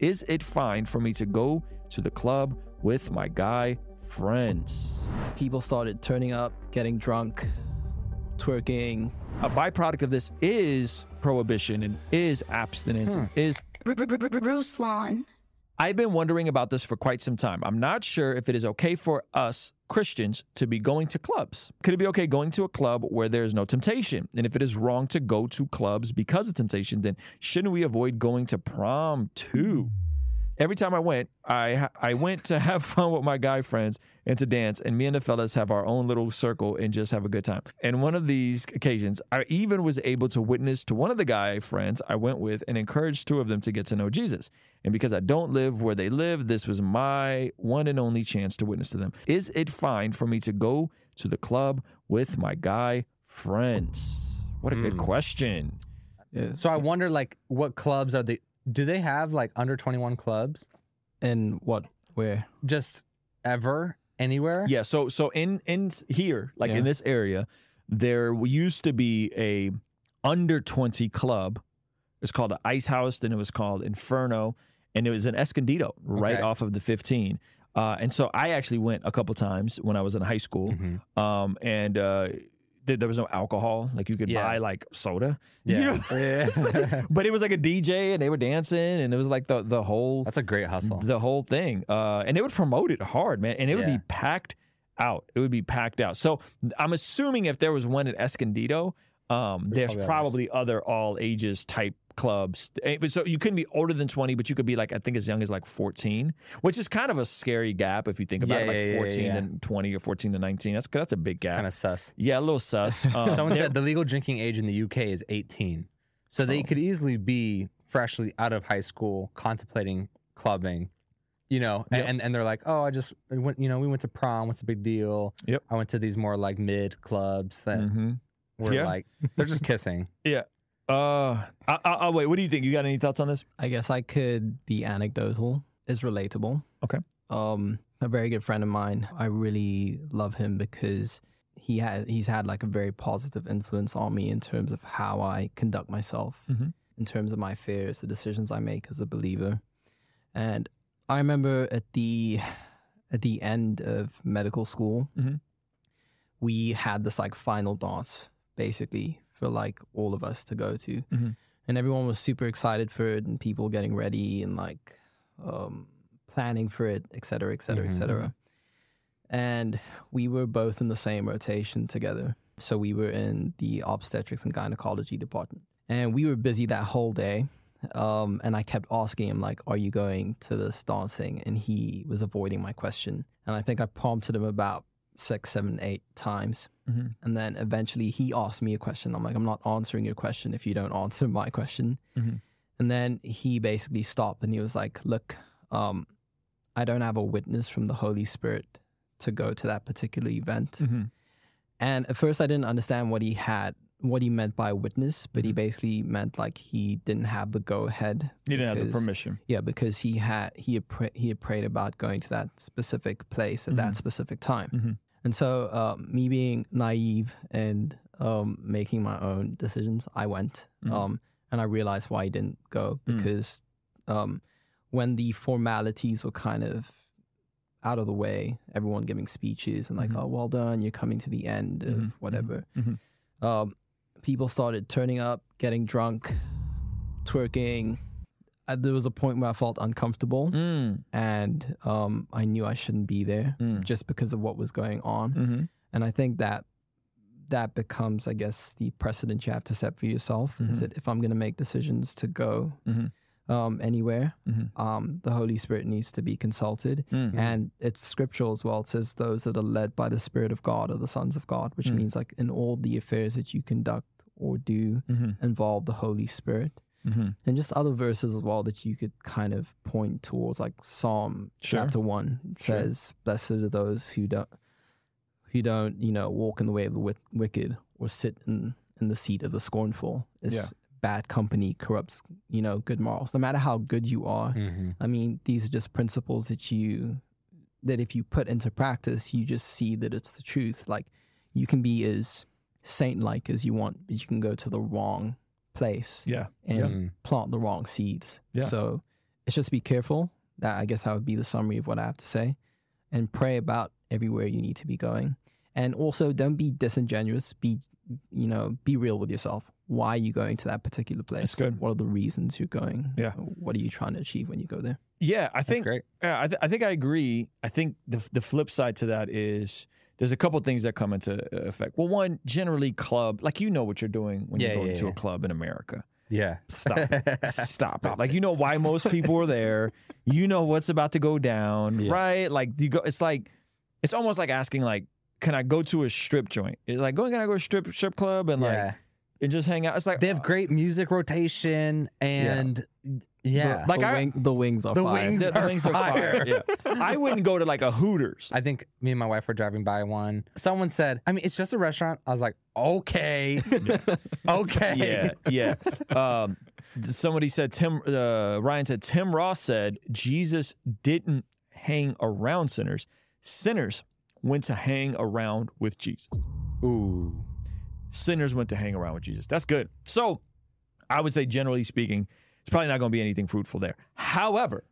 Is it fine for me to go to the club with my guy friends? People started turning up, getting drunk, twerking. A byproduct of this is prohibition and is abstinence and is Ruslan. I've been wondering about this for quite some time. I'm not sure if it is okay for us Christians to be going to clubs. Could it be okay going to a club where there's no temptation? And if it is wrong to go to clubs because of temptation, then shouldn't we avoid going to prom too? Every time I went, I I went to have fun with my guy friends and to dance, and me and the fellas have our own little circle and just have a good time. And one of these occasions, I even was able to witness to one of the guy friends I went with and encourage two of them to get to know Jesus. And because I don't live where they live, this was my one and only chance to witness to them. Is it fine for me to go to the club with my guy friends? What a good hmm. question. Yeah, So I wonder, like, what clubs are they? Do they have like under twenty one clubs? In what, where? Just ever anywhere? Yeah, so so in in here, like Yeah. in this area, there used to be a under 20 club. It's called the Ice House, then it was called Inferno, and it was in Escondido, right Okay. off of the 15. Uh, and so I actually went a couple times when I was in high school. Mm-hmm. Um, and uh, there, there was no alcohol. Like you could Yeah. buy like soda. Yeah. You know? Like- but it was like a DJ and they were dancing and it was like the the whole That's a great hustle. the whole thing. Uh, and they would promote it hard, man. And it would Yeah. be packed out. It would be packed out. So I'm assuming if there was one at Escondido, um, there's probably probably other all ages type clubs. Eh, So you couldn't be older than 20, but you could be like, I think as young as like 14, which is kind of a scary gap if you think about Yeah, it, like yeah, yeah, 14 yeah. and 20 or 14 to 19. That's that's a big gap. kind of sus. yeah, a little sus. Um, Someone said the legal drinking age in the UK is 18. So Oh. they could easily be freshly out of high school contemplating clubbing, you know, and, Yep. and, and they're like, oh, I just I went, you know, we went to prom. What's the big deal? Yep. I went to these more like mid clubs that Mhm. were like, they're just kissing. Yeah. Uh, I, I, I'll wait. What do you think? You got any thoughts on this? I guess I could be anecdotal. It's relatable. Okay. Um, a very good friend of mine. I really love him because he had he's had like a very positive influence on me in terms of how I conduct myself, Mhm. in terms of my fears, the decisions I make as a believer. And I remember at the at the end of medical school, Mhm. we had this like final dance basically for like all of us to go to. Mhm. and everyone was super excited for it and people getting ready and like um, planning for it et cetera et cetera et Mhm. cetera. And we were both in the same rotation together. So we were in the obstetrics and gynecology department. And we were busy that whole day um, and i kept asking him like are you going to this dancing? And he was avoiding my question. And i think i prompted him about six seven eight times Mhm. and then eventually he asked me a question. I'm like, I'm not answering your question if you don't answer my question. Mhm. And then he basically stopped and he was like, Look, um, I don't have a witness from the Holy Spirit to go to that particular event. Mm-hmm. And at first I didn't understand what he had, what he meant by witness, but he basically meant like he didn't have the go ahead. He didn't have the permission. Yeah, because he had he had, he had prayed about going to that specific place at that specific time. Mhm. And so, um, me being naive and um, making my own decisions, I went. Um, and I realized why I didn't go because um, when the formalities were kind of out of the way, everyone giving speeches and like, oh, well done, you're coming to the end of whatever. Um, people started turning up, getting drunk, twerking. Uh, there was a point where I felt uncomfortable Mm. and um, I knew I shouldn't be there Mm. just because of what was going on. Mm-hmm. And I think that that becomes, I guess, the precedent you have to set for yourself is that if I'm going to make decisions to go Mhm. Um, anywhere, Mhm. um, the Holy Spirit needs to be consulted. Mm. And it's scriptural as well. It says those that are led by the Spirit of God are the sons of God, which means like in all the affairs that you conduct or do Mm-hmm. involve the Holy Spirit. Mm-hmm. And just other verses as well that you could kind of point towards, like Psalm Sure. chapter one it Sure. says, "Blessed are those who don't, who don't, you know, walk in the way of the wick- wicked or sit in in the seat of the scornful." It's Yeah. Bad company corrupts, you know, good morals. No matter how good you are, Mm-hmm. I mean, these are just principles that you that if you put into practice, you just see that it's the truth. Like you can be as saint-like as you want, but you can go to the wrong place Yeah. and Yeah. plant the wrong seeds. Yeah. So it's just be careful. That I guess that would be the summary of what I have to say, and pray about everywhere you need to be going, and also don't be disingenuous. Be you know be real with yourself. Why are you going to that particular place? That's good. What are the reasons you're going? Yeah. What are you trying to achieve when you go there? Yeah, I That's think great. Yeah, I, th- I think I agree. I think the the flip side to that is there's a couple things that come into uh, effect. Well, one, generally club, like you know what you're doing when Yeah, you're going yeah, to a club in America. Yeah. Stop it. Stop, it. Like you know why most people are there. You know what's about to go down, Yeah. right? Like you go. It's like it's almost like asking like, can I go to a strip joint? It's like going, can I go to a strip strip club and like yeah. And just hang out? It's like They have great music rotation and yeah. The, Like the, I- wing, the wings are The fire. wings the, the are wings are fire. fire. Yeah. I wouldn't go to like a Hooters. I think me and my wife were driving by one. Someone said, I mean, it's just a restaurant. I was like, okay. okay. yeah, yeah. Um, somebody said Tim. Uh, Ryan said Tim Ross said Jesus didn't hang around sinners. Sinners went to hang around with Jesus. Ooh. Sinners went to hang around with Jesus. That's good. So, I would say generally speaking, it's probably not going to be anything fruitful there. However,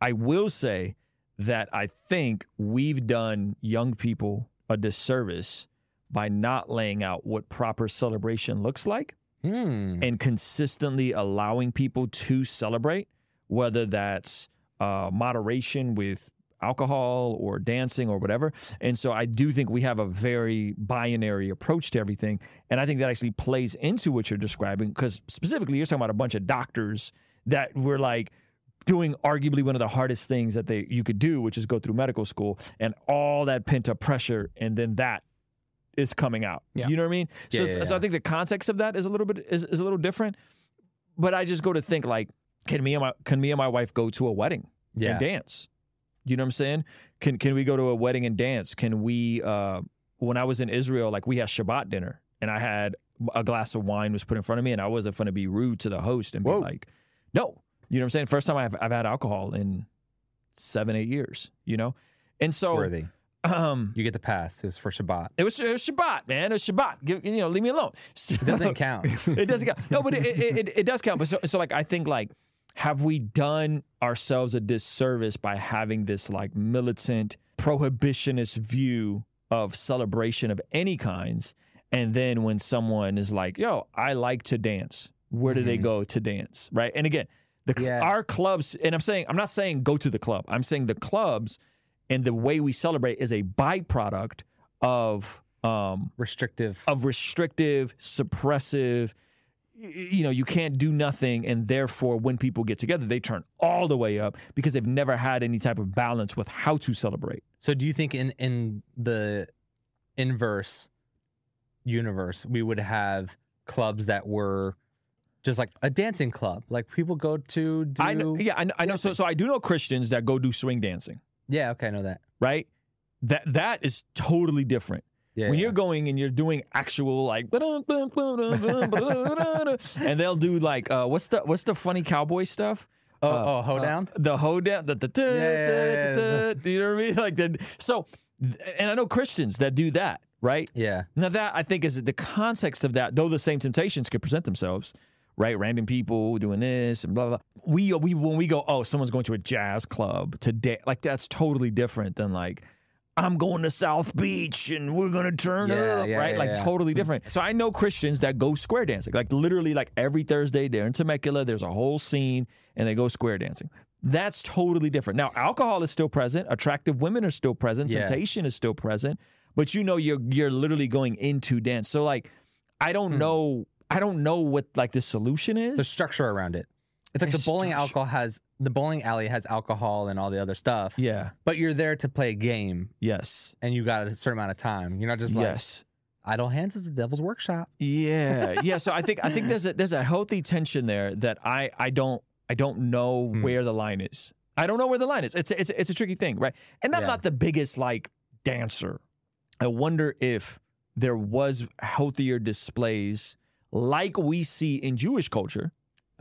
I will say that I think we've done young people a disservice by not laying out what proper celebration looks like Hmm. and consistently allowing people to celebrate, whether that's uh, moderation with alcohol or dancing or whatever. And so I do think we have a very binary approach to everything. And I think that actually plays into what you're describing because specifically you're talking about a bunch of doctors that were like, doing arguably one of the hardest things that they you could do which is go through medical school and all that pent up pressure and then that is coming out Yeah. you know what i mean so, Yeah, yeah, so i think the context of that is a little bit is, is a little different but i just go to think like can me and my can me and my wife go to a wedding Yeah. and dance you know what i'm saying can can we go to a wedding and dance can we uh when i was in israel like we had shabbat dinner and i had a glass of wine was put in front of me and i wasn't going to be rude to the host and Whoa. be like no you know what i'm saying first time i've, I've had alcohol in seven eight years you know and so um You get the pass. It was for Shabbat. it was, it was Shabbat, man. It was Shabbat. Give, you know, leave me alone. So- It doesn't count. it doesn't count. No, but it, it, it, it does count. But so, so, like, I think, like, have we done ourselves a disservice by having this, like, militant, prohibitionist view of celebration of any kinds? And then when someone is like, yo, I like to dance, where do they Mhm. go to dance? Right. And again, the, Yeah. our clubs, and I'm saying, I'm not saying go to the club, I'm saying the clubs and the way we celebrate is a byproduct of, um, Restrictive. of restrictive, suppressive. You know, you can't do nothing, and therefore, when people get together, they turn all the way up because they've never had any type of balance with how to celebrate. So do you think in in the inverse universe we would have clubs that were just like a dancing club, like people go to do? I know, yeah, I know. I know so, so I do know Christians that go do swing dancing, Yeah, okay, I know that. right? That that is totally different. Yeah, when yeah. you're going and you're doing actual like and they'll do like uh what's the what's the funny cowboy stuff oh uh, oh hoedown. the hoedown, the, the, Yeah, yeah, yeah, yeah. do you know what I mean? Like the so, and I know Christians that do that, right? yeah, Now that I think is the context of that, though the same temptations could present themselves, right? Random people doing this and blah blah. blah. We we when we go, oh, someone's going to a jazz club today, like that's totally different than like. I'm going to South Beach and we're gonna turn Yeah, up, yeah, right? yeah, like totally different. So I know Christians that go square dancing, like literally, like every Thursday they're in Temecula. There's a whole scene, and they go square dancing. That's totally different. Now, alcohol is still present. Attractive women are still present. Temptation is still present. But you know, you're you're literally going into dance. So like, I don't Hmm. know. I don't know what like the solution is. the structure around it. It's like The bowling alcohol has the bowling alley has alcohol and all the other stuff. yeah. but you're there to play a game, Yes. and you got a certain amount of time. You're not just like yes. idle hands is the devil's workshop. Yeah, yeah. So I think I think there's a there's a healthy tension there that I I don't I don't know Hmm. where the line is. I don't know where the line is. It's a, it's a, it's a tricky thing, right? And I'm Yeah. not the biggest like dancer. I wonder if there was healthier displays like we see in Jewish culture.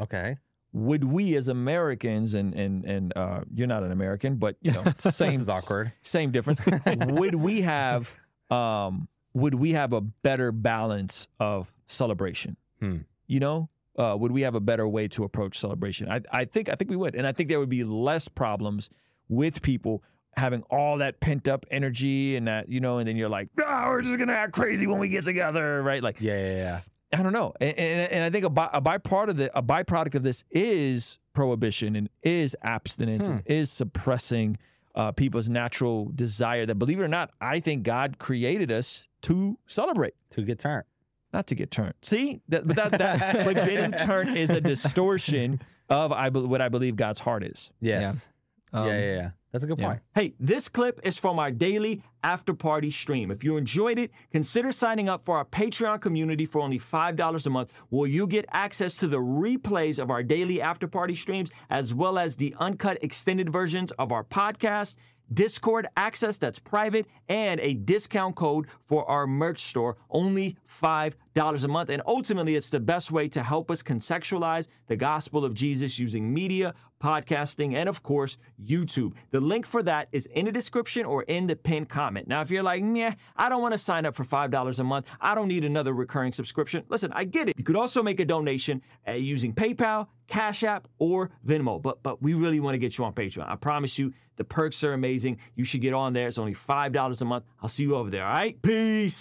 Okay, Would we as Americans and and and uh, you're not an American, but you know same awkward. same difference. would we have um would we have a better balance of celebration? Hmm. You know? uh, would we have a better way to approach celebration? I, I think I think we would, and I think there would be less problems with people having all that pent up energy and that you know, and then you're like, ah, we're just gonna act crazy when we get together, right? Like, Yeah, yeah, yeah. I don't know, and, and, and I think a, by, a byproduct of the, a byproduct of this is prohibition and is abstinence and is suppressing uh, people's natural desire. That believe it or not, I think God created us to celebrate To get turned. not to get turned. See, that, but that, that but getting turned is a distortion of I be- what I believe God's heart is. Yes. Um, yeah, yeah, yeah. That's a good yeah. point. Hey, this clip is from our daily after party stream. If you enjoyed it, consider signing up for our Patreon community for only $5 a month, where you get access to the replays of our daily after party streams, as well as the uncut extended versions of our podcast. Discord access that's private and a discount code for our merch store, only $5 a month. And ultimately, it's the best way to help us contextualize the gospel of Jesus using media, podcasting, and of course, YouTube. The link for that is in the description or in the pinned comment. Now, if you're like, meh, I don't want to sign up for $5 a month, I don't need another recurring subscription. Listen, I get it. You could also make a donation uh, using PayPal, Cash App, or Venmo, but but we really want to get you on Patreon. I promise you, the perks are amazing. You should get on there. It's only $5 a month. I'll see you over there, all right? Peace.